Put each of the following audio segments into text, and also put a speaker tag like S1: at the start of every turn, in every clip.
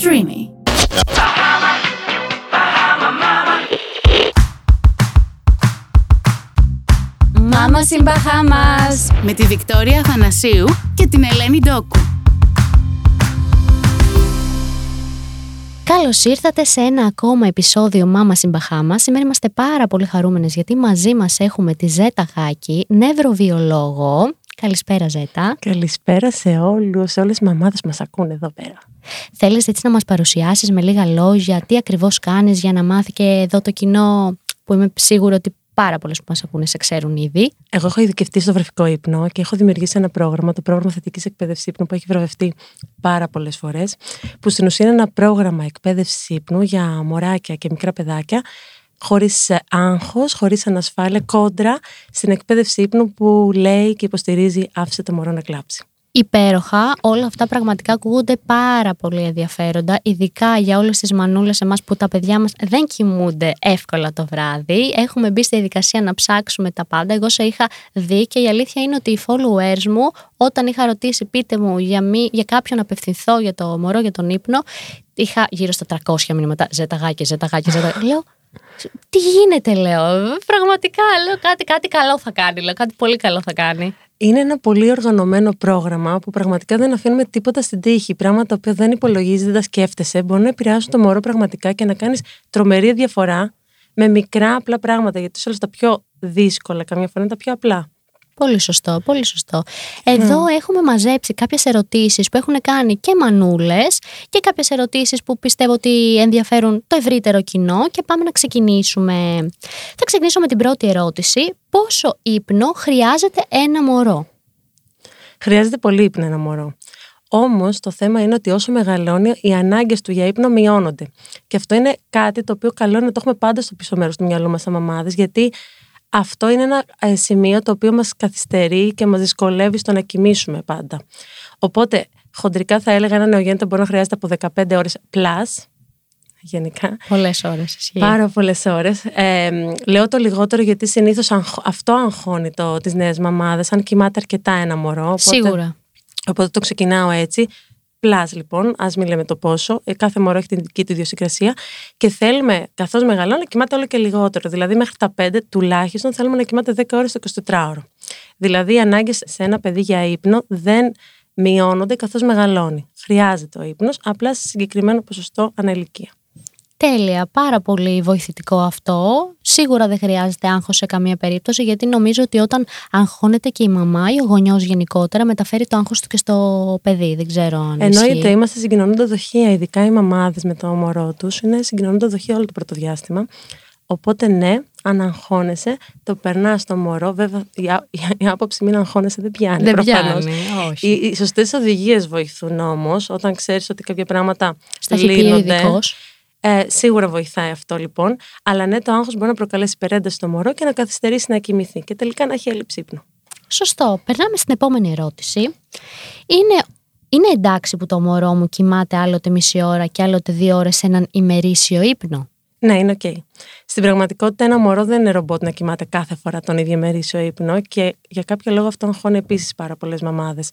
S1: Streamy. Μάμα in Bahamas με τη Βικτόρια Θανασίου και την Ελένη Ντόκου. Καλώς ήρθατε σε ένα ακόμα επεισόδιο Μάμα in Bahamas. Σήμερα είμαστε πάρα πολύ χαρούμενες γιατί μαζί μας έχουμε τη Ζέτα Χάκη, νευροβιολόγο. Καλησπέρα, Ζέτα.
S2: Καλησπέρα σε όλους, σε όλες τι μαμάδες που μας ακούνε εδώ πέρα.
S1: Θέλεις έτσι να μας παρουσιάσεις με λίγα λόγια τι ακριβώς κάνεις για να μάθει και εδώ το κοινό που είμαι σίγουρο ότι πάρα πολλές που μας ακούνε σε ξέρουν ήδη.
S2: Εγώ έχω ειδικευτεί στο βρεφικό ύπνο και έχω δημιουργήσει ένα πρόγραμμα, το πρόγραμμα θετικής εκπαίδευσης ύπνου, που έχει βραβευτεί πάρα πολλές φορές. Που στην ουσία είναι ένα πρόγραμμα εκπαίδευσης ύπνου για μωράκια και μικρά παιδάκια, χωρίς άγχος, χωρίς ανασφάλεια, κόντρα στην εκπαίδευση ύπνου που λέει και υποστηρίζει άφησε το μωρό να κλάψει
S1: υπέροχα. Όλα αυτά πραγματικά ακούγονται πάρα πολύ ενδιαφέροντα, ειδικά για όλες τις μανούλες εμάς που τα παιδιά μας δεν κοιμούνται εύκολα το βράδυ. Έχουμε μπει στη διαδικασία να ψάξουμε τα πάντα. Εγώ σε είχα δει και η αλήθεια είναι ότι οι followers μου, όταν είχα ρωτήσει, πείτε μου για, μη, για κάποιον απευθυνθώ για το μωρό, για τον ύπνο, είχα γύρω στα 300 μηνύματα. Ζεταγάκι, ζεταγάκι, ζεταγάκι. Λέω, τι γίνεται, λέω. Πραγματικά, λέω κάτι, κάτι καλό θα κάνει. Λέω, κάτι πολύ καλό θα κάνει.
S2: Είναι ένα πολύ οργανωμένο πρόγραμμα που πραγματικά δεν αφήνουμε τίποτα στην τύχη. Πράγματα τα οποία δεν υπολογίζεις, δεν τα σκέφτεσαι, μπορεί να επηρεάσουν το μωρό πραγματικά και να κάνεις τρομερή διαφορά με μικρά απλά πράγματα. Γιατί σε όλα τα πιο δύσκολα, καμιά φορά είναι τα πιο απλά.
S1: Πολύ σωστό, πολύ σωστό. Εδώ έχουμε μαζέψει κάποιες ερωτήσεις που έχουν κάνει και μανούλες και κάποιες ερωτήσεις που πιστεύω ότι ενδιαφέρουν το ευρύτερο κοινό και πάμε να ξεκινήσουμε. Θα ξεκινήσω με την πρώτη ερώτηση. Πόσο ύπνο χρειάζεται ένα μωρό;
S2: Χρειάζεται πολύ ύπνο ένα μωρό. Όμως το θέμα είναι ότι όσο μεγαλώνει, οι ανάγκες του για ύπνο μειώνονται. Και αυτό είναι κάτι το οποίο καλό είναι να το έχουμε πάντα στο πίσω μέρος του μυαλού μας, σαν μαμάδες, γιατί αυτό είναι ένα ε, σημείο το οποίο μας καθυστερεί και μας δυσκολεύει στο να κοιμήσουμε πάντα. Οπότε, χοντρικά θα έλεγα ένα νεογέννητο μπορεί να χρειάζεται από 15 ώρες plus, γενικά.
S1: Πολλές ώρες.
S2: Πάρα πολλές ώρες. Ε, λέω το λιγότερο γιατί συνήθως αυτό αγχώνει το, τις νέες μαμάδες, αν κοιμάται αρκετά ένα μωρό. Οπότε,
S1: Σίγουρα.
S2: Οπότε το ξεκινάω έτσι. Πλάς λοιπόν, ας μην λέμε το πόσο, ε, κάθε μωρό έχει την δική του ιδιοσυγκρασία και θέλουμε καθώς μεγαλώνει να κοιμάται όλο και λιγότερο. Δηλαδή, μέχρι τα 5 τουλάχιστον θέλουμε να κοιμάται 10 ώρες το 24ωρο. Δηλαδή, οι ανάγκες σε ένα παιδί για ύπνο δεν μειώνονται καθώς μεγαλώνει. Χρειάζεται ο ύπνος, απλά σε συγκεκριμένο ποσοστό ανελικία.
S1: Τέλεια, πάρα πολύ βοηθητικό αυτό. Σίγουρα δεν χρειάζεται άγχος σε καμία περίπτωση, γιατί νομίζω ότι όταν αγχώνεται και η μαμά ή ο γονιός γενικότερα, μεταφέρει το άγχος του και στο παιδί. Δεν ξέρω αν.
S2: Εννοείται, είμαστε συγκοινωνούντα δοχεία, ειδικά οι μαμάδες με το μωρό τους. Είναι συγκοινωνούντα δοχεία όλο το πρώτο διάστημα. Οπότε ναι, αν αγχώνεσαι, το περνάς στο μωρό. Βέβαια, η, η, άποψη μην αγχώνεσαι δεν πιάνει.
S1: Δεν προφανώς. πιάνει, όχι.
S2: Οι, οι σωστές οδηγίες βοηθούν όμως, όταν ξέρεις ότι κάποια πράγματα Στα λύνονται. Ε, σίγουρα βοηθάει αυτό λοιπόν. Αλλά ναι, το άγχος μπορεί να προκαλέσει υπερένταση στο μωρό και να καθυστερήσει να κοιμηθεί και τελικά να έχει έλλειψη ύπνου.
S1: Σωστό. Περνάμε στην επόμενη ερώτηση. Είναι, είναι εντάξει που το μωρό μου κοιμάται άλλοτε μισή ώρα και άλλοτε δύο ώρες σε έναν ημερήσιο ύπνο;
S2: Ναι, είναι OK. Okay. Στην πραγματικότητα, ένα μωρό δεν είναι ρομπότ να κοιμάται κάθε φορά τον ίδιο ημερήσιο ύπνο και για κάποιο λόγο αυτό αγχώνει επίσης πάρα πολλές μαμάδες.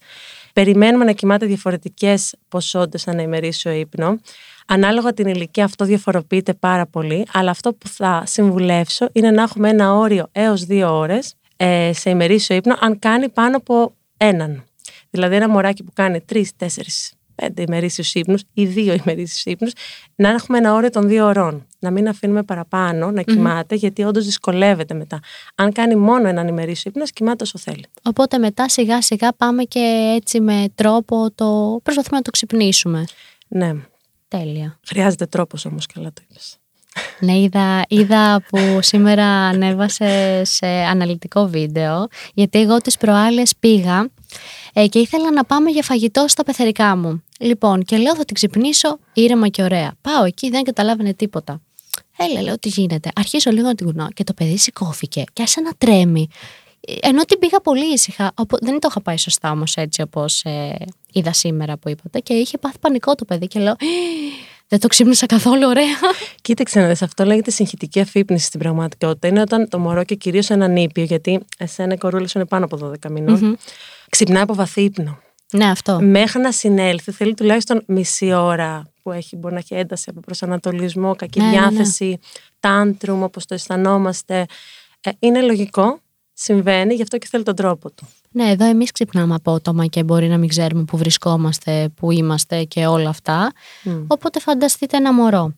S2: Περιμένουμε να κοιμάται διαφορετικές ποσότητες ένα ημερήσιο ύπνο. Ανάλογα την ηλικία αυτό διαφοροποιείται πάρα πολύ, αλλά αυτό που θα συμβουλεύσω είναι να έχουμε ένα όριο έως δύο ώρες ε, σε ημερήσιο ύπνο, αν κάνει πάνω από έναν. Δηλαδή ένα μωράκι που κάνει τρεις, τέσσερις, πέντε ημερήσιους ύπνους ή δύο ημερήσιους ύπνους, να έχουμε ένα όριο των δύο ωρών. Να μην αφήνουμε παραπάνω να κοιμάται, γιατί όντως δυσκολεύεται μετά. Αν κάνει μόνο έναν ημερήσιο ύπνο, κοιμάται όσο θέλει.
S1: Οπότε μετά σιγά σιγά πάμε και έτσι με τρόπο το προσπαθούμε να το ξυπνήσουμε.
S2: Ναι.
S1: Τέλεια.
S2: Χρειάζεται τρόπος όμως, καλά το είπες.
S1: Ναι, είδα, είδα που σήμερα ανέβασε σε αναλυτικό βίντεο, γιατί εγώ τις προάλλες πήγα ε, και ήθελα να πάμε για φαγητό στα πεθερικά μου. Λοιπόν, και λέω θα την ξυπνήσω ήρεμα και ωραία. Πάω εκεί, δεν καταλάβαινε τίποτα. Έλα, λέω τι γίνεται. Αρχίζω λίγο να την κουνάω και το παιδί σηκώθηκε και άρχισε να τρέμει. Ενώ την πήγα πολύ ήσυχα. Δεν το είχα πάει σωστά όμως έτσι όπως ε, είδα σήμερα που είπατε. Και είχε πάθει πανικό το παιδί και λέω. Δεν το ξύπνησα καθόλου ωραία.
S2: Κοίταξε να δεις, αυτό λέγεται συγχυτική αφύπνιση στην πραγματικότητα. Είναι όταν το μωρό και κυρίως ένα νήπιο, γιατί εσένα η κορούλα σου είναι πάνω από 12 μηνών, mm-hmm. ξυπνάει από βαθύ ύπνο.
S1: Ναι, αυτό.
S2: Μέχρι να συνέλθει θέλει τουλάχιστον μισή ώρα που έχει, μπορεί να έχει ένταση από προσανατολισμό, κακή
S1: Ναι, ναι, ναι.
S2: διάθεση, τάντρουμ, όπως το αισθανόμαστε. Ε, είναι λογικό, συμβαίνει, γι' αυτό και θέλει τον τρόπο του.
S1: Ναι, εδώ εμείς ξυπνάμε απότομα και μπορεί να μην ξέρουμε που βρισκόμαστε, που είμαστε και όλα αυτά.
S2: Μμ.
S1: Οπότε φανταστείτε ένα μωρό.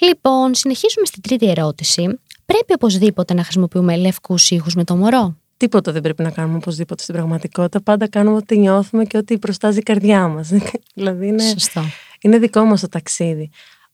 S1: Λοιπόν, συνεχίζουμε στην τρίτη ερώτηση. Πρέπει οπωσδήποτε να χρησιμοποιούμε λευκούς ήχους με το μωρό;
S2: Τίποτα δεν πρέπει να κάνουμε οπωσδήποτε στην πραγματικότητα. Πάντα κάνουμε ό,τι νιώθουμε και ό,τι προστάζει η καρδιά μας. δηλαδή είναι,
S1: Σωστό.
S2: είναι δικό μας το ταξίδι.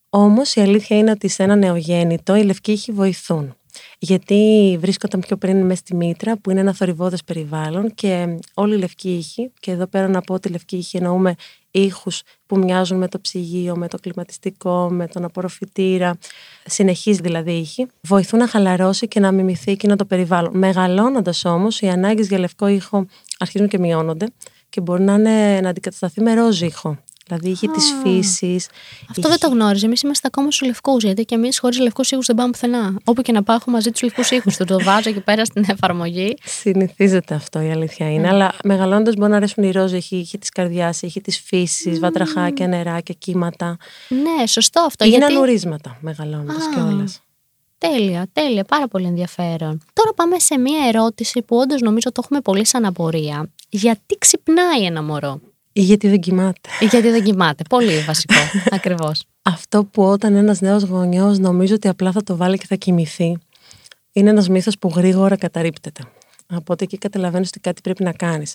S2: Όμως η αλήθεια είναι ότι σε ένα νεογέννητο οι λευκοί ήχοι βοηθούν. Γιατί βρίσκονταν πιο πριν μέσα στη μήτρα, που είναι ένα θορυβόδε περιβάλλον και όλοι οι λευκοί ήχοι, και εδώ πέρα να πω ότι λευκοί ήχοι εννοούμε ήχους που μοιάζουν με το ψυγείο, με το κλιματιστικό, με τον απορροφητήρα, συνεχεί δηλαδή ήχοι, βοηθούν να χαλαρώσει και να μιμηθεί εκείνο το περιβάλλον. Μεγαλώνοντας όμως, οι ανάγκες για λευκό ήχο αρχίζουν και μειώνονται και μπορεί να, είναι, να αντικατασταθεί με ροζ ήχο. Δηλαδή ήχοι τη
S1: Α.
S2: φύση.
S1: Αυτό δεν το γνώριζα. Εμείς είμαστε ακόμα στους λευκούς. Γιατί και εμείς χωρίς λευκούς ήχου δεν πάμε πουθενά. Όπου και να πάω, έχω μαζί τους λευκούς ήχου. Του το βάζω εκεί πέρα στην εφαρμογή.
S2: Συνηθίζεται αυτό η αλήθεια είναι. Αλλά μεγαλώνοντα μπορεί να αρέσουν οι ροζ ήχοι, ήχοι τη καρδιάς, ήχοι τη φύση, βατραχάκια, νεράκια, κύματα.
S1: Ναι, σωστό αυτό.
S2: Γίνανε
S1: γιατί...
S2: ουρίσματα μεγαλώνοντα
S1: Α.
S2: κιόλας.
S1: Τέλεια, τέλεια. Πάρα πολύ ενδιαφέρον. Τώρα πάμε σε μία ερώτηση που όντως νομίζω το έχουμε πολύ σαν απορία. Γιατί ξυπνάει ένα μωρό,
S2: Ή γιατί δεν κοιμάται.
S1: ή γιατί δεν κοιμάται. Πολύ βασικό. Ακριβώς.
S2: Αυτό που όταν ένας νέος γονιός νομίζει ότι απλά θα το βάλει και θα κοιμηθεί, είναι ένας μύθος που γρήγορα καταρρύπτεται. Από ότι εκεί καταλαβαίνεις ότι κάτι πρέπει να κάνεις.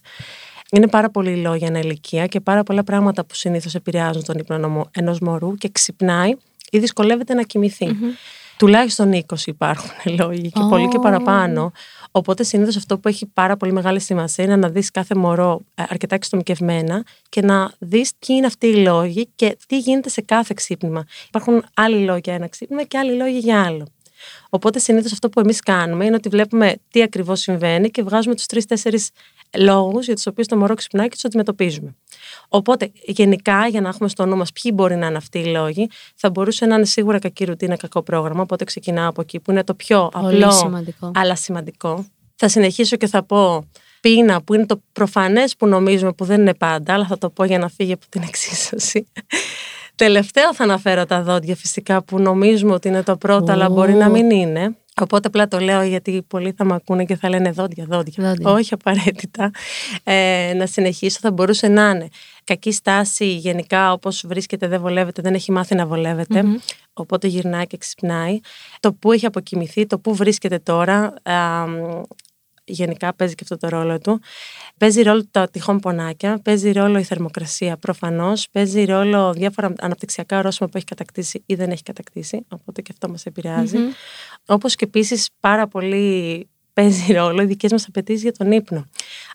S2: Είναι πάρα πολλοί λόγοι ανά ηλικία και πάρα πολλά πράγματα που συνήθως επηρεάζουν τον ύπνο ενός μωρού και ξυπνάει ή δυσκολεύεται να κοιμηθει Τουλάχιστον 20 υπάρχουν λόγοι και πολύ και
S1: Ω.
S2: παραπάνω. Οπότε συνήθως αυτό που έχει πάρα πολύ μεγάλη σημασία είναι να δεις κάθε μωρό ε, αρκετά εξατομικευμένα και να δεις ποιοι είναι αυτοί οι λόγοι και τι γίνεται σε κάθε ξύπνημα. Υπάρχουν άλλοι λόγοι για ένα ξύπνημα και άλλοι λόγοι για άλλο. Οπότε συνήθως αυτό που εμείς κάνουμε είναι ότι βλέπουμε τι ακριβώς συμβαίνει και βγάζουμε τους τρει-τέσσερι λόγους για τους οποίους το μωρό ξυπνάει και τους αντιμετωπίζουμε. Οπότε, γενικά, για να έχουμε στο νου μας ποιοι μπορεί να είναι αυτοί οι λόγοι, θα μπορούσε να είναι σίγουρα κακή ρουτίνα, κακό πρόγραμμα. Οπότε, ξεκινάω από εκεί που είναι το πιο
S1: Πολύ
S2: απλό,
S1: σημαντικό.
S2: αλλά σημαντικό. Θα συνεχίσω και θα πω πείνα, που είναι το προφανές που νομίζουμε που δεν είναι πάντα, αλλά θα το πω για να φύγει από την εξίσωση. Τελευταίο θα αναφέρω τα δόντια φυσικά που νομίζουμε ότι είναι το πρώτο, αλλά μπορεί να
S1: Ω.
S2: μην είναι. Οπότε απλά το λέω γιατί πολλοί θα με ακούνε και θα λένε δόντια, δόντια.
S1: Δόντια.
S2: Όχι απαραίτητα. Ε, να συνεχίσω θα μπορούσε να είναι κακή στάση γενικά όπως βρίσκεται δεν βολεύεται, δεν έχει μάθει να βολεύεται.
S1: Μμμ.
S2: Οπότε γυρνάει και ξυπνάει. Το που έχει αποκοιμηθεί, το που βρίσκεται τώρα, α, μ, γενικά παίζει και αυτό το ρόλο του. Παίζει ρόλο τα τυχόν πονάκια, παίζει ρόλο η θερμοκρασία προφανώς, παίζει ρόλο διάφορα αναπτυξιακά ορόσημα που έχει κατακτήσει ή δεν έχει κατακτήσει. Οπότε και αυτό μας επηρεάζει.
S1: Μμμ.
S2: Όπως και επίσης πάρα πολύ παίζει ρόλο οι δικές μας απαιτήσεις για τον ύπνο.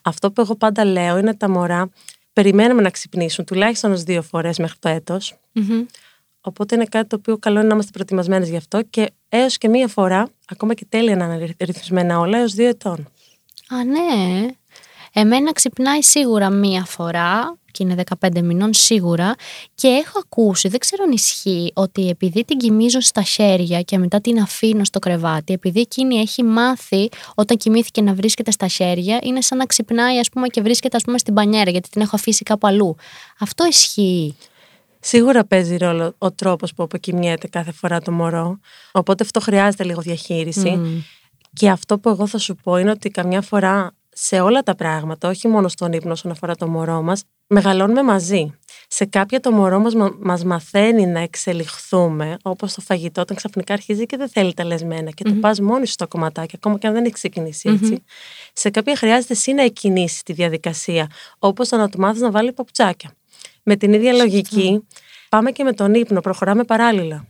S2: Αυτό που εγώ πάντα λέω είναι τα μωρά περιμένουμε να ξυπνήσουν τουλάχιστον ως δύο φορές μέχρι το έτος.
S1: Μμμ.
S2: Οπότε είναι κάτι το οποίο καλό είναι να είμαστε προετοιμασμένες γι' αυτό και έως και μία φορά, ακόμα και τέλεια να είναι ρυθμισμένα όλα, έως δύο ετών.
S1: Α, ναι. Εμένα ξυπνάει σίγουρα μία φορά και είναι 15 μηνών σίγουρα και έχω ακούσει, δεν ξέρω αν ισχύει, ότι επειδή την κοιμίζω στα χέρια και μετά την αφήνω στο κρεβάτι, επειδή εκείνη έχει μάθει όταν κοιμήθηκε να βρίσκεται στα χέρια, είναι σαν να ξυπνάει ας πούμε και βρίσκεται ας πούμε στην πανιέρα γιατί την έχω αφήσει κάπου αλλού. Αυτό ισχύει.
S2: Σίγουρα παίζει ρόλο ο τρόπος που αποκοιμιέται κάθε φορά το μωρό. Οπότε αυτό χρειάζεται λίγο διαχείριση.
S1: Μμ.
S2: Και αυτό που εγώ θα σου πω είναι ότι καμιά φορά σε όλα τα πράγματα, όχι μόνο στον ύπνο όσον αφορά το μωρό μας, μεγαλώνουμε μαζί. Σε κάποια το μωρό μας, μα- μας μαθαίνει να εξελιχθούμε, όπως το φαγητό, όταν ξαφνικά αρχίζει και δεν θέλει τα λεσμένα και το πας μόνη σου στο κομματάκι, ακόμα και αν δεν έχει ξεκινήσει έτσι. Σε κάποια χρειάζεται εσύ να εκκινήσεις τη διαδικασία, όπως το να του μάθεις να βάλει παπουτσάκια. Με την ίδια λογική, πάμε και με τον ύπνο, προχωράμε παράλληλα.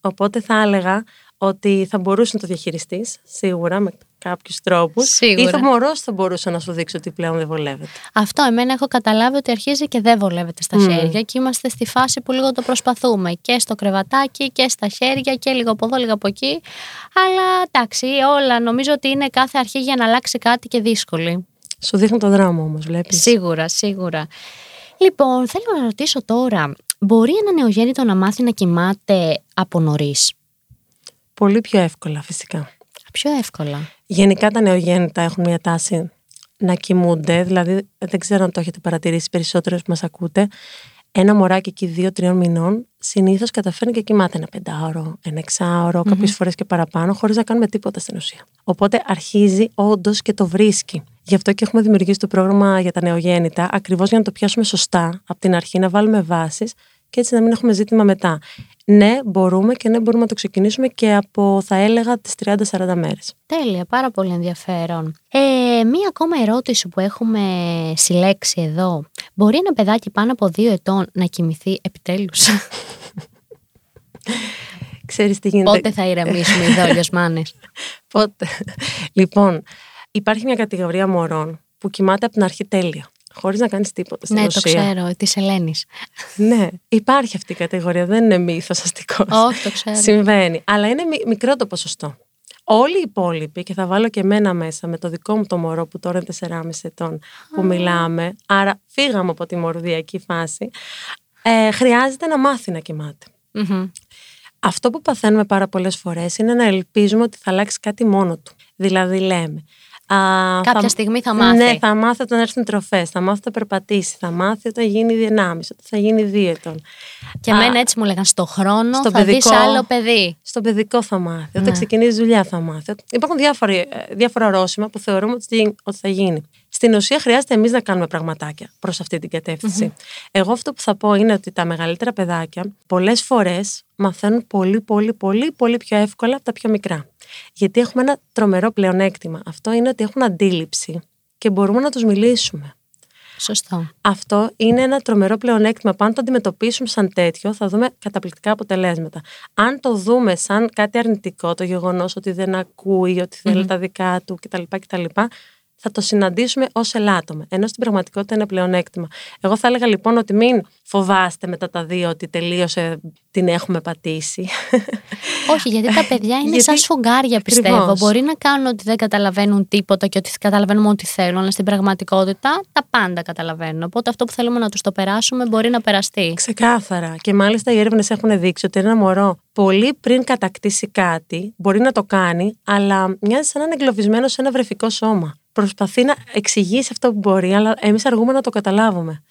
S2: Οπότε θα έλεγα ότι θα μπορούσε να το διαχειριστείς σίγουρα με κάποιους τρόπους.
S1: Σίγουρα.
S2: Ή το μωρός θα μπορούσε να σου δείξει ότι πλέον δεν βολεύεται.
S1: Αυτό εμένα έχω καταλάβει ότι αρχίζει και δεν βολεύεται στα
S2: Μμμ.
S1: χέρια και είμαστε στη φάση που λίγο το προσπαθούμε και στο κρεβατάκι και στα χέρια και λίγο από εδώ λίγο από εκεί. Αλλά εντάξει όλα νομίζω ότι είναι κάθε αρχή για να αλλάξει κάτι και δύσκολη.
S2: Σου δείχνει το δρόμο όμως, βλέπεις.
S1: Σίγουρα, σίγουρα. Λοιπόν, θέλω να ρωτήσω τώρα, μπορεί ένα νεογέννητο να μάθει να κοιμάται από νωρίς;
S2: Πολύ πιο εύκολα φυσικά.
S1: Πιο εύκολα.
S2: Γενικά τα νεογέννητα έχουν μια τάση να κοιμούνται, δηλαδή δεν ξέρω αν το έχετε παρατηρήσει περισσότερο που μας ακούτε. Ένα μωράκι εκεί δύο-τριών μηνών συνήθως καταφέρνει και κοιμάται ένα πεντάωρο, ένα εξάωρο, mm-hmm. κάποιες φορές και παραπάνω, χωρίς να κάνουμε τίποτα στην ουσία. Οπότε αρχίζει όντως και το βρίσκει. Γι' αυτό και έχουμε δημιουργήσει το πρόγραμμα για τα νεογέννητα, ακριβώς για να το πιάσουμε σωστά από την αρχή, να βάλουμε βάσεις και έτσι να μην έχουμε ζήτημα μετά. Ναι, μπορούμε και ναι, μπορούμε να το ξεκινήσουμε και από, θα έλεγα, τις 30-40 μέρες.
S1: Τέλεια, πάρα πολύ ενδιαφέρον. Ε, μία ακόμα ερώτηση που έχουμε συλλέξει εδώ. Μπορεί ένα παιδάκι πάνω από δύο ετών να κοιμηθεί επιτέλους;
S2: Ξέρεις τι γίνεται.
S1: Πότε θα ηρεμήσουμε οι δόλιος μάνες.
S2: Πότε. Λοιπόν, υπάρχει μια κατηγορία μωρών που κοιμάται από την αρχή τέλεια χωρίς να κάνεις τίποτα στην
S1: ναι,
S2: ουσία.
S1: το ξέρω, της Ελένης.
S2: ναι, υπάρχει αυτή η κατηγορία. Δεν είναι μύθο αστικό.
S1: Όχι, το ξέρω.
S2: Συμβαίνει. Αλλά είναι μικρό το ποσοστό. Όλοι οι υπόλοιποι, και θα βάλω και εμένα μέσα με το δικό μου το μωρό που τώρα είναι 4,5 ετών που μιλάμε, άρα φύγαμε από τη μορδιακή φάση, ε, χρειάζεται να μάθει να κοιμαται Αυτό που παθαίνουμε πάρα πολλές φορές είναι να ελπίζουμε ότι θα αλλάξει κάτι μόνο του. Δηλαδή λέμε,
S1: Α, Κάποια θα, στιγμή θα μάθει.
S2: Ναι, θα μάθει όταν έρθουν τροφές, θα μάθει όταν περπατήσει, θα μάθει όταν γίνει δυνάμεις, όταν θα γίνει δίαιτον.
S1: Και εμένα έτσι μου λέγανε στο χρόνο στο θα παιδικό, δεις άλλο παιδί.
S2: Στο παιδικό θα μάθει, όταν ναι. ξεκινήσει δουλειά θα μάθει. Υπάρχουν διάφορα, ε, διάφορα ορόσημα που θεωρούμε ότι, ότι θα γίνει. Στην ουσία χρειάζεται εμείς να κάνουμε πραγματάκια προς αυτή την κατευθυνση Εγώ αυτό που θα πω είναι ότι τα μεγαλύτερα παιδάκια πολλές φορές μαθαίνουν πολύ, πολύ, πολύ, πολύ πιο εύκολα από τα πιο μικρά. Γιατί έχουμε ένα τρομερό πλεονέκτημα. Αυτό είναι ότι έχουν αντίληψη και μπορούμε να τους μιλήσουμε.
S1: Σωστό.
S2: Αυτό είναι ένα τρομερό πλεονέκτημα. Αν το αντιμετωπίσουμε σαν τέτοιο, θα δούμε καταπληκτικά αποτελέσματα. Αν το δούμε σαν κάτι αρνητικό, το γεγονός ότι δεν ακούει, ότι θέλει τα δικά του κτλ. κτλ θα το συναντήσουμε ως ελάττωμα. Ενώ στην πραγματικότητα είναι πλεονέκτημα. Εγώ θα έλεγα λοιπόν ότι μην φοβάστε μετά τα δύο ότι τελείωσε, την έχουμε πατήσει.
S1: Όχι, γιατί τα παιδιά είναι σαν σφουγγάρια, πιστεύω. Μπορεί να κάνουν ότι δεν καταλαβαίνουν τίποτα και ότι καταλαβαίνουμε ό,τι θέλουν, αλλά στην πραγματικότητα τα πάντα καταλαβαίνουν. Οπότε αυτό που θέλουμε να τους το περάσουμε μπορεί να περαστεί.
S2: Ξεκάθαρα. Και μάλιστα οι έρευνες έχουν δείξει ότι ένα μωρό πολύ πριν κατακτήσει κάτι μπορεί να το κάνει, αλλά μοιάζει σαν να είναι εγκλωβισμένο σε ένα βρεφικό σώμα προσπαθεί να εξηγήσει αυτό που μπορεί, αλλά εμείς αργούμε να το καταλάβουμε.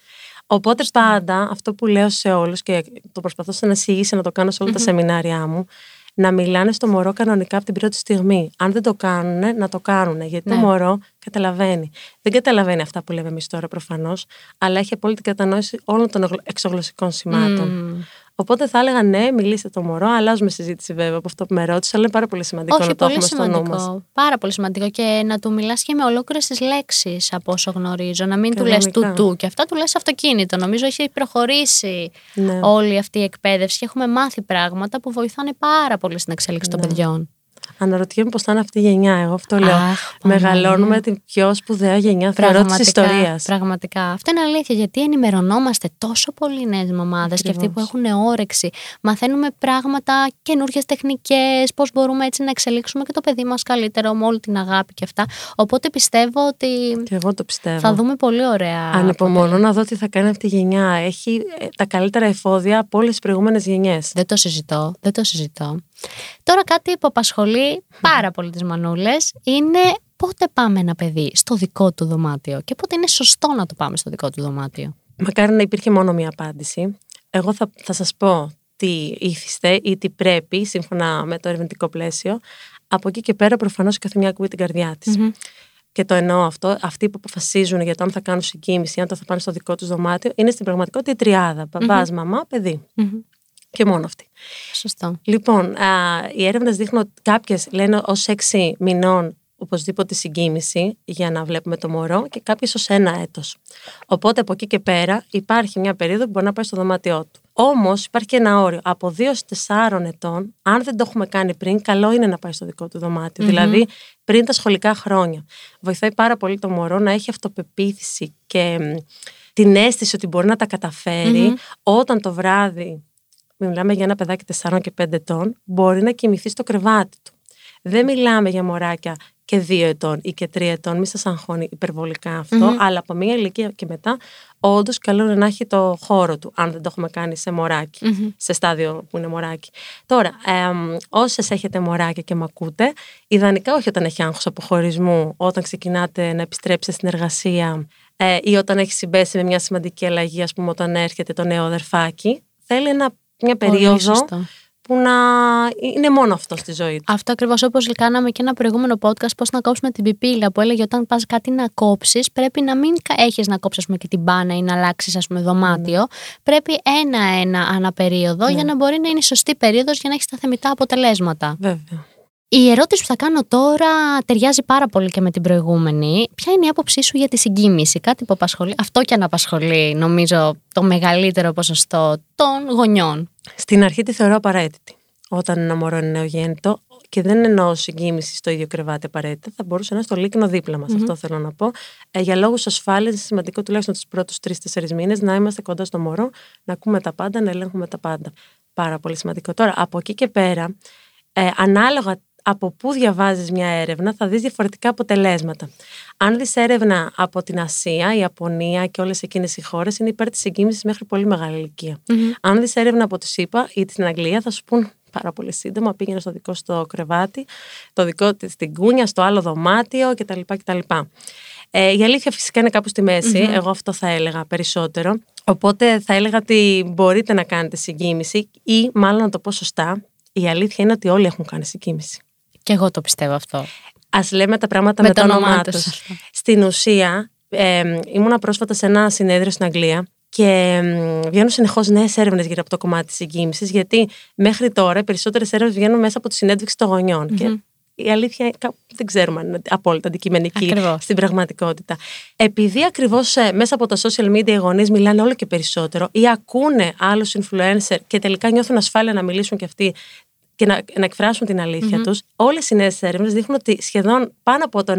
S2: Οπότε πάντα αυτό που λέω σε όλους και το προσπαθώ σε να να το κάνω σε όλα τα σεμινάρια μου, να μιλάνε στο μωρό κανονικά από την πρώτη στιγμή. Αν δεν το κάνουν, να το κάνουν. Γιατί το ναι. μωρό καταλαβαίνει. Δεν καταλαβαίνει αυτά που λέμε εμείς τώρα προφανώς, αλλά έχει απόλυτη κατανόηση όλων των εξωγλωσσικών σημάτων. Οπότε θα έλεγα ναι, μιλήστε το μωρό. Αλλάζουμε συζήτηση βέβαια από αυτό που με ρώτησε, αλλά είναι πάρα πολύ σημαντικό
S1: Όχι,
S2: να
S1: το
S2: έχουμε στο νου μας.
S1: Πάρα πολύ σημαντικό και να του μιλάς και με ολόκληρες τις λέξεις από όσο γνωρίζω. Να μην του λες του του και αυτά του λες αυτοκίνητο. Νομίζω έχει προχωρήσει ναι. όλη αυτή η εκπαίδευση και έχουμε μάθει πράγματα που βοηθάνε πάρα πολύ στην εξέλιξη των ναι. παιδιών.
S2: Αναρωτιέμαι πώς θα είναι αυτή η γενιά. Εγώ αυτό λέω. Μεγαλώνουμε την πιο σπουδαία γενιά θεωρώ της ιστορίας.
S1: Πραγματικά. Αυτό είναι αλήθεια γιατί ενημερωνόμαστε τόσο πολύ νέες μαμάδε και αυτοί που έχουν όρεξη. Μαθαίνουμε πράγματα, καινούργιε τεχνικές, πώς μπορούμε έτσι να εξελίξουμε και το παιδί μας καλύτερο με όλη την αγάπη και αυτά. Οπότε πιστεύω ότι.
S2: Και εγώ το πιστεύω.
S1: Θα δούμε πολύ ωραία.
S2: Ανυπομονώ να δω τι θα κάνει αυτή η γενιά. Έχει ε, τα καλύτερα εφόδια από όλες τις προηγούμενες γενιές.
S1: Δεν το συζητώ. Δεν το συζητώ. Τώρα κάτι που απασχολεί πάρα πολύ τις μανούλες είναι πότε πάμε ένα παιδί στο δικό του δωμάτιο και πότε είναι σωστό να το πάμε στο δικό του δωμάτιο.
S2: Μακάρι να υπήρχε μόνο μία απάντηση. Εγώ θα, θα σας πω τι ήθιστε ή τι πρέπει σύμφωνα με το ερευνητικό πλαίσιο. Από εκεί και πέρα προφανώς κάθε μια ακούει την καρδιά της. Και το εννοώ αυτό, αυτοί που αποφασίζουν για το αν θα κάνουν συγκίνηση, αν το θα πάνε στο δικό τους δωμάτιο, είναι στην πραγματικότητα η τριάδα. μαμά, και μόνο αυτή.
S1: Σωστό.
S2: Λοιπόν, α, οι έρευνες δείχνουν ότι κάποιες λένε ως έξι μηνών οπωσδήποτε συγκίνηση για να βλέπουμε το μωρό και κάποιες ως ένα έτος. Οπότε από εκεί και πέρα υπάρχει μια περίοδο που μπορεί να πάει στο δωμάτιό του. Όμως υπάρχει και ένα όριο. Από 2 4 ετών, αν δεν το έχουμε κάνει πριν, καλό είναι να πάει στο δικό του δωματιο Δηλαδή πριν τα σχολικά χρόνια. Βοηθάει πάρα πολύ το μωρό να έχει αυτοπεποίθηση και την αίσθηση ότι μπορεί να τα καταφερει όταν το βράδυ μιλάμε για ένα παιδάκι 4 και 5 ετών, μπορεί να κοιμηθεί στο κρεβάτι του. Δεν μιλάμε για μωράκια και 2 ετών ή και 3 ετών, μη σας αγχώνει υπερβολικά αλλά από μια ηλικία και μετά, όντως καλό είναι να έχει το χώρο του, αν δεν το έχουμε κάνει σε μωρακι σε στάδιο που είναι μωράκι. Τώρα, ε, όσες έχετε μωράκια και με ακούτε, ιδανικά όχι όταν έχει άγχος αποχωρισμού, όταν ξεκινάτε να επιστρέψετε στην εργασία ε, ή όταν έχει συμπέσει με μια σημαντική αλλαγή, ας πούμε, όταν έρχεται το νέο αδερφάκι, θέλει ένα μια περίοδο που να είναι μόνο αυτό στη ζωή του.
S1: Αυτό ακριβώς όπως κάναμε και ένα προηγούμενο podcast, πώς να κόψουμε την πιπίλα που έλεγε όταν πας κάτι να κόψεις, πρέπει να μην έχεις να κόψεις και την μπάνα ή να αλλάξεις δωμάτιο. Ναι. Πρέπει ένα-ένα αναπερίοδο ναι. για να μπορεί να είναι η σωστή περίοδος για να έχεις τα θεμητά αποτελέσματα.
S2: Βέβαια.
S1: Η ερώτηση που θα κάνω τώρα ταιριάζει πάρα πολύ και με την προηγούμενη. Ποια είναι η άποψή σου για τη συγκίνηση, κάτι που απασχολεί, αυτό και αν απασχολεί νομίζω το μεγαλύτερο ποσοστό των γονιών.
S2: Στην αρχή τη θεωρώ απαραίτητη. Όταν ένα μωρό είναι νεογέννητο, και δεν εννοώ συγκίνηση στο ίδιο κρεβάτι απαραίτητα, θα μπορούσε να είναι στο λίκνο δίπλα μας. Αυτό θέλω να πω. Ε, για λόγους ασφάλειας, είναι σημαντικό τουλάχιστον τους πρώτους τρει-τέσσερι μήνες να είμαστε κοντά στο μωρό, να ακούμε τα πάντα, να ελέγχουμε τα πάντα. Πάρα πολύ σημαντικό. Τώρα, από εκεί και πέρα, ε, ανάλογα από πού διαβάζεις μια έρευνα θα δεις διαφορετικά αποτελέσματα. Αν δεις έρευνα από την Ασία, η Ιαπωνία και όλες εκείνες οι χώρες είναι υπέρ της εγκύμησης μέχρι πολύ μεγάλη Αν δεις έρευνα από τη ΣΥΠΑ ή την Αγγλία θα σου πούν πάρα πολύ σύντομα, πήγαινε στο δικό στο κρεβάτι, το δικό στην κούνια, στο άλλο δωμάτιο κτλ. κτλ. Ε, η αλήθεια φυσικά είναι κάπου στη μεση εγώ αυτό θα έλεγα περισσότερο. Οπότε θα έλεγα ότι μπορείτε να κάνετε συγκίνηση ή μάλλον να το πω σωστά, η αλήθεια είναι ότι όλοι έχουν κάνει συγκίνηση.
S1: Και εγώ το πιστεύω αυτό.
S2: Α λέμε τα πράγματα με, με το όνομά τους. Στην ουσία, ε, ήμουνα πρόσφατα σε ένα συνέδριο στην Αγγλία και βγαίνουν συνεχώς νέες έρευνες γύρω από το κομμάτι της συγκίνησης, γιατί μέχρι τώρα οι περισσότερες έρευνες βγαίνουν μέσα από τη συνέντευξη των γονιων Και η αλήθεια δεν ξέρουμε αν είναι απόλυτα αντικειμενική στην πραγματικότητα. Επειδή ακριβώς ε, μέσα από τα social media οι γονείς μιλάνε όλο και περισσότερο ή ακούνε άλλους influencer και τελικά νιώθουν ασφάλεια να μιλήσουν και αυτοί και να, να εκφράσουν την αλήθεια mm-hmm. τους, όλες οι νέες έρευνες δείχνουν ότι σχεδόν πάνω από το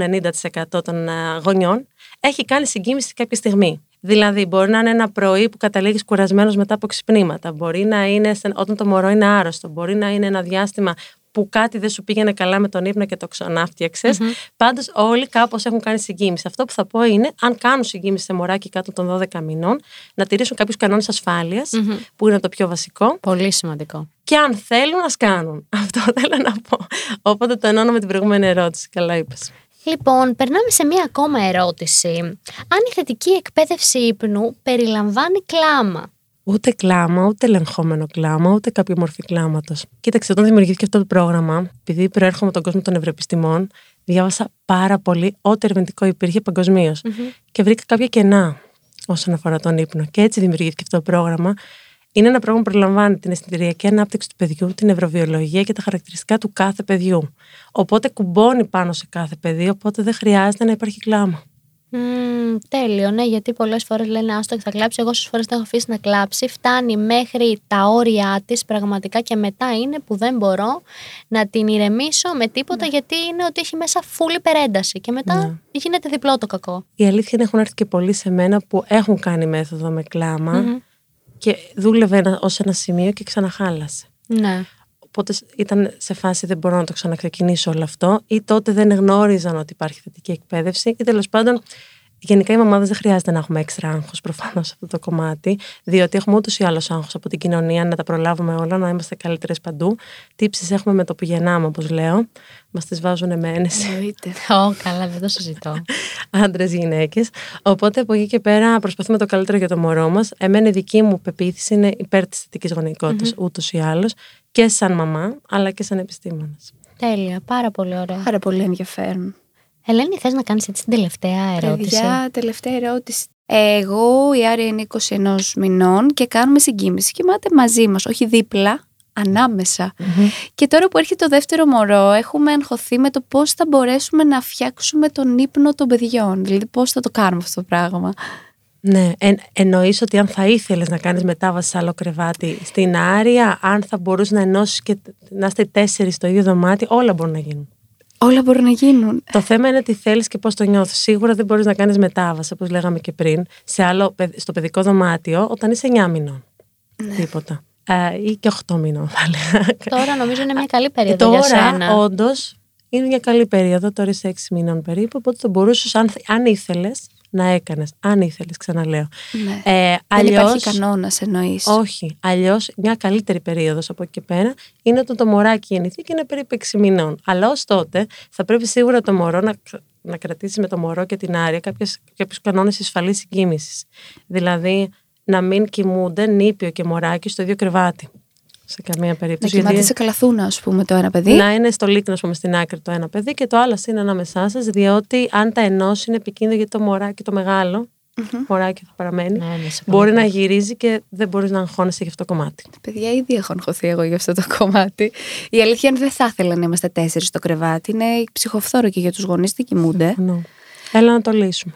S2: 90% των uh, γονιών έχει κάνει συγκίνηση κάποια στιγμή. Δηλαδή, μπορεί να είναι ένα πρωί που καταλήγεις κουρασμένος μετά από ξυπνήματα. Μπορεί να είναι όταν το μωρό είναι άρρωστο. Μπορεί να είναι ένα διάστημα που κάτι δεν σου πήγαινε καλά με τον ύπνο και το ξανάφτιαξε. Mm-hmm. Πάντως, όλοι κάπως έχουν κάνει συγκίνηση. Αυτό που θα πω είναι, αν κάνουν συγκίνηση σε μωράκι κάτω των 12 μηνών, να τηρήσουν κάποιους κανόνες ασφάλειας, mm-hmm. που είναι το πιο βασικό.
S1: Πολύ σημαντικό.
S2: Και αν θέλουν, να κάνουν. Αυτό θέλω να πω. Οπότε το ενώνω με την προηγούμενη ερώτηση. Καλά είπες.
S1: Λοιπόν, περνάμε σε μία ακόμα ερώτηση. Αν η θετική εκπαίδευση ύπνου περιλαμβάνει κλάμα.
S2: Ούτε κλάμα, ούτε ελεγχόμενο κλάμα, ούτε κάποια μορφή κλάματος. Κοίταξε, όταν δημιουργήθηκε αυτό το πρόγραμμα, επειδή προέρχομαι από τον κόσμο των ευρωεπιστημών, διάβασα πάρα πολύ ό,τι ερευνητικό υπήρχε Και βρήκα κάποια κενά όσον αφορά τον ύπνο. Και έτσι δημιουργήθηκε αυτό το πρόγραμμα. Είναι ένα πρόγραμμα που περιλαμβάνει την αισθητηριακή ανάπτυξη του παιδιού, την νευροβιολογία και τα χαρακτηριστικά του κάθε παιδιού. Οπότε κουμπώνει πάνω σε κάθε παιδί, οπότε δεν χρειάζεται να υπάρχει κλάμα.
S1: Mm, τέλειο, ναι, γιατί πολλές φορές λένε Άστο θα κλάψει. Εγώ όσες φορές τα έχω αφήσει να κλάψει, φτάνει μέχρι τα όρια της πραγματικά και μετά είναι που δεν μπορώ να την ηρεμήσω με τίποτα ναι. γιατί είναι ότι έχει μέσα φούλη υπερένταση και μετά ναι. γίνεται διπλό το κακό.
S2: Η αλήθεια είναι έχουν έρθει και πολλοί σε μένα που έχουν κάνει μέθοδο με κλάμα mm-hmm. και δούλευε ως ένα σημείο και ξαναχάλασε.
S1: Ναι.
S2: Οπότε ήταν σε φάση δεν μπορώ να το ξαναξεκινήσω όλο αυτό, ή τότε δεν γνώριζαν ότι υπάρχει θετική εκπαίδευση, ή τέλος πάντων Γενικά οι μαμάδες δεν χρειάζεται να έχουμε έξτρα άγχος προφανώς σε αυτό το κομμάτι, διότι έχουμε ούτως ή άλλως άγχος από την κοινωνία να τα προλάβουμε όλα, να είμαστε καλύτερες παντού. Τύψεις έχουμε με το που γεννάμε, όπως λέω. Μας τις βάζουν με ένεση.
S1: Εννοείται. Ω, καλά, δεν το συζητώ.
S2: Άντρες, γυναίκες. Οπότε από εκεί και πέρα προσπαθούμε το καλύτερο για το μωρό μας. Εμένα η δική μου πεποίθηση είναι υπέρ της θετικής γονεϊκότητα, mm-hmm. ούτως ή άλλως, και σαν μαμά, αλλά και σαν επιστήμονα.
S1: Τέλεια, πάρα πολύ ωραία.
S3: Πάρα πολύ ενδιαφέρον.
S1: Ελένη, θες να κάνεις έτσι την τελευταία ερώτηση;
S3: Παιδιά, τελευταία ερώτηση. Εγώ, η Άρια είναι 21 μηνών και κάνουμε συγκίνηση. Κοιμάται μαζί μας, όχι δίπλα, ανάμεσα. Και τώρα που έρχεται το δεύτερο μωρό, έχουμε αγχωθεί με το πώς θα μπορέσουμε να φτιάξουμε τον ύπνο των παιδιών. Δηλαδή, πώς θα το κάνουμε αυτό το πράγμα.
S2: Ναι, εν, εννοείς ότι αν θα ήθελες να κάνεις μετάβαση σε άλλο κρεβάτι στην Άρια, αν θα μπορούσες να ενώσεις και να είστε τέσσερις στο ίδιο δωμάτιο, όλα μπορούν να γίνουν.
S3: Όλα μπορούν να γίνουν.
S2: Το θέμα είναι τι θέλεις και πώς το νιώθεις. Σίγουρα δεν μπορείς να κάνεις μετάβαση, όπως λέγαμε και πριν, σε άλλο, στο παιδικό δωμάτιο όταν είσαι 9 μηνών. Ναι. Τίποτα. Ε, ή και 8 μηνών, θα έλεγα.
S1: Τώρα νομίζω είναι μια καλή περίοδο Τώρα, για σένα.
S2: όντως, είναι μια καλή περίοδο. Τώρα είσαι 6 μήνων περίπου. Οπότε θα μπορούσες, αν, αν ήθελες, να έκανες, αν ήθελες, ξαναλέω.
S3: Ναι. Ε, Δεν υπάρχει κανόνας, εννοείς.
S2: Όχι. Αλλιώς, μια καλύτερη περίοδος από εκεί και πέρα είναι όταν το μωράκι γεννηθεί και είναι περίπου 6 μηνών. Αλλά ως τότε θα πρέπει σίγουρα το μωρό να, να κρατήσει με το μωρό και την άρια κάποιους κανόνες ασφαλή συγκίνησης. Δηλαδή, να μην κοιμούνται νήπιο και μωράκι στο ίδιο κρεβάτι. Σε καμία
S3: Να
S2: περίπτωση.
S3: κοιμάται
S2: γιατί-
S3: σε καλαθούνα, ας πούμε, το ένα παιδί.
S2: να είναι στο λίκνος, ας πούμε, στην άκρη το ένα παιδί και το άλλο είναι ανάμεσά σας, διότι αν τα ενώσει είναι επικίνδυνο γιατί το μωράκι το μεγάλο, μωράκι θα παραμένει,
S1: Ναι, ναι, σε
S2: μπορεί
S1: πολύ.
S2: να γυρίζει και δεν μπορείς να αγχώνεσαι για αυτό το κομμάτι.
S3: Παιδιά, ήδη έχω αγχωθεί εγώ για αυτό το κομμάτι. Η αλήθεια είναι δεν θα ήθελα να είμαστε τέσσερις στο κρεβάτι. Είναι ψυχοφθόρο και για τους γονείς δεν κοιμούνται.
S2: Ναι. Έλα να το λύσουμε.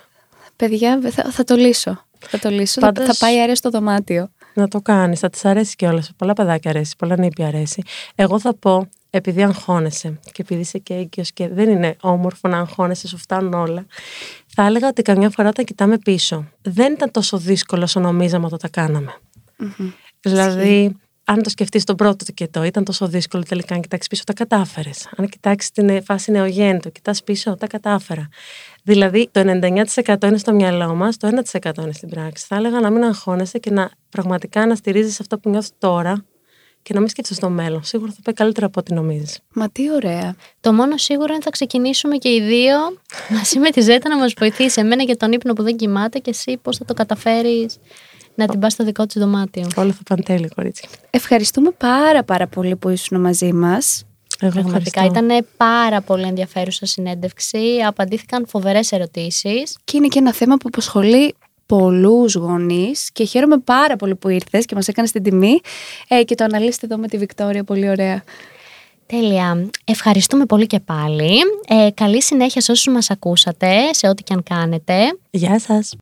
S3: Παιδιά, θα, θα το λύσω. Θα το λύσω.
S2: Πάντως-
S3: Θα, θα πάει αέρα στο δωμάτιο.
S2: Να το κάνει, θα της αρέσει κιόλας. Πολλά παιδάκια αρέσει, πολλά νήπια αρέσει. Εγώ θα πω, επειδή αγχώνεσαι και επειδή είσαι και έγκυος και δεν είναι όμορφο να αγχώνεσαι, σου φτάνουν όλα. Θα έλεγα ότι καμιά φορά όταν κοιτάμε πίσω, δεν ήταν τόσο δύσκολο όσο νομίζαμε ότι τα κάναμε. Δηλαδή, αν το σκεφτείς τον πρώτο το κετό, ήταν τόσο δύσκολο τελικά να κοιτάξεις πίσω, τα κατάφερες. Αν κοιτάξεις την φάση νεογέννητο, κοιτάς πίσω, τα κατάφερα. Δηλαδή, το 99% είναι στο μυαλό μας, το 1% είναι στην πράξη. Θα έλεγα να μην αγχώνεσαι και να πραγματικά να στηρίζεις αυτό που νιώθεις τώρα και να μην σκέφτεσαι στο μέλλον. Σίγουρα θα πάει καλύτερα από ό,τι νομίζεις.
S3: Μα τι ωραία.
S1: Το μόνο σίγουρο είναι θα ξεκινήσουμε και οι δύο μαζί με τη Ζέτα να μας βοηθήσει. Εμένα για τον ύπνο που δεν κοιμάται και εσύ πώς θα το καταφέρεις να την πας στο δικό της δωμάτιο.
S2: Όλα θα πάνε τέλεια, κορίτσια.
S3: Ευχαριστούμε πάρα πάρα πολύ που ήσουν μαζί μας.
S2: Εγώ
S1: Πραγματικά
S2: ευχαριστώ.
S1: ήταν πάρα πολύ ενδιαφέρουσα συνέντευξη. Απαντήθηκαν φοβερές ερωτήσεις.
S3: Και είναι και ένα θέμα που απασχολεί πολλούς γονείς και χαίρομαι πάρα πολύ που ήρθες και μας έκανες την τιμή ε, και το αναλύσετε εδώ με τη Βικτόρια πολύ ωραία.
S1: Τέλεια. Ευχαριστούμε πολύ και πάλι. Ε, καλή συνέχεια σε όσους μας ακούσατε, σε ό,τι και αν κάνετε.
S2: Γεια σας.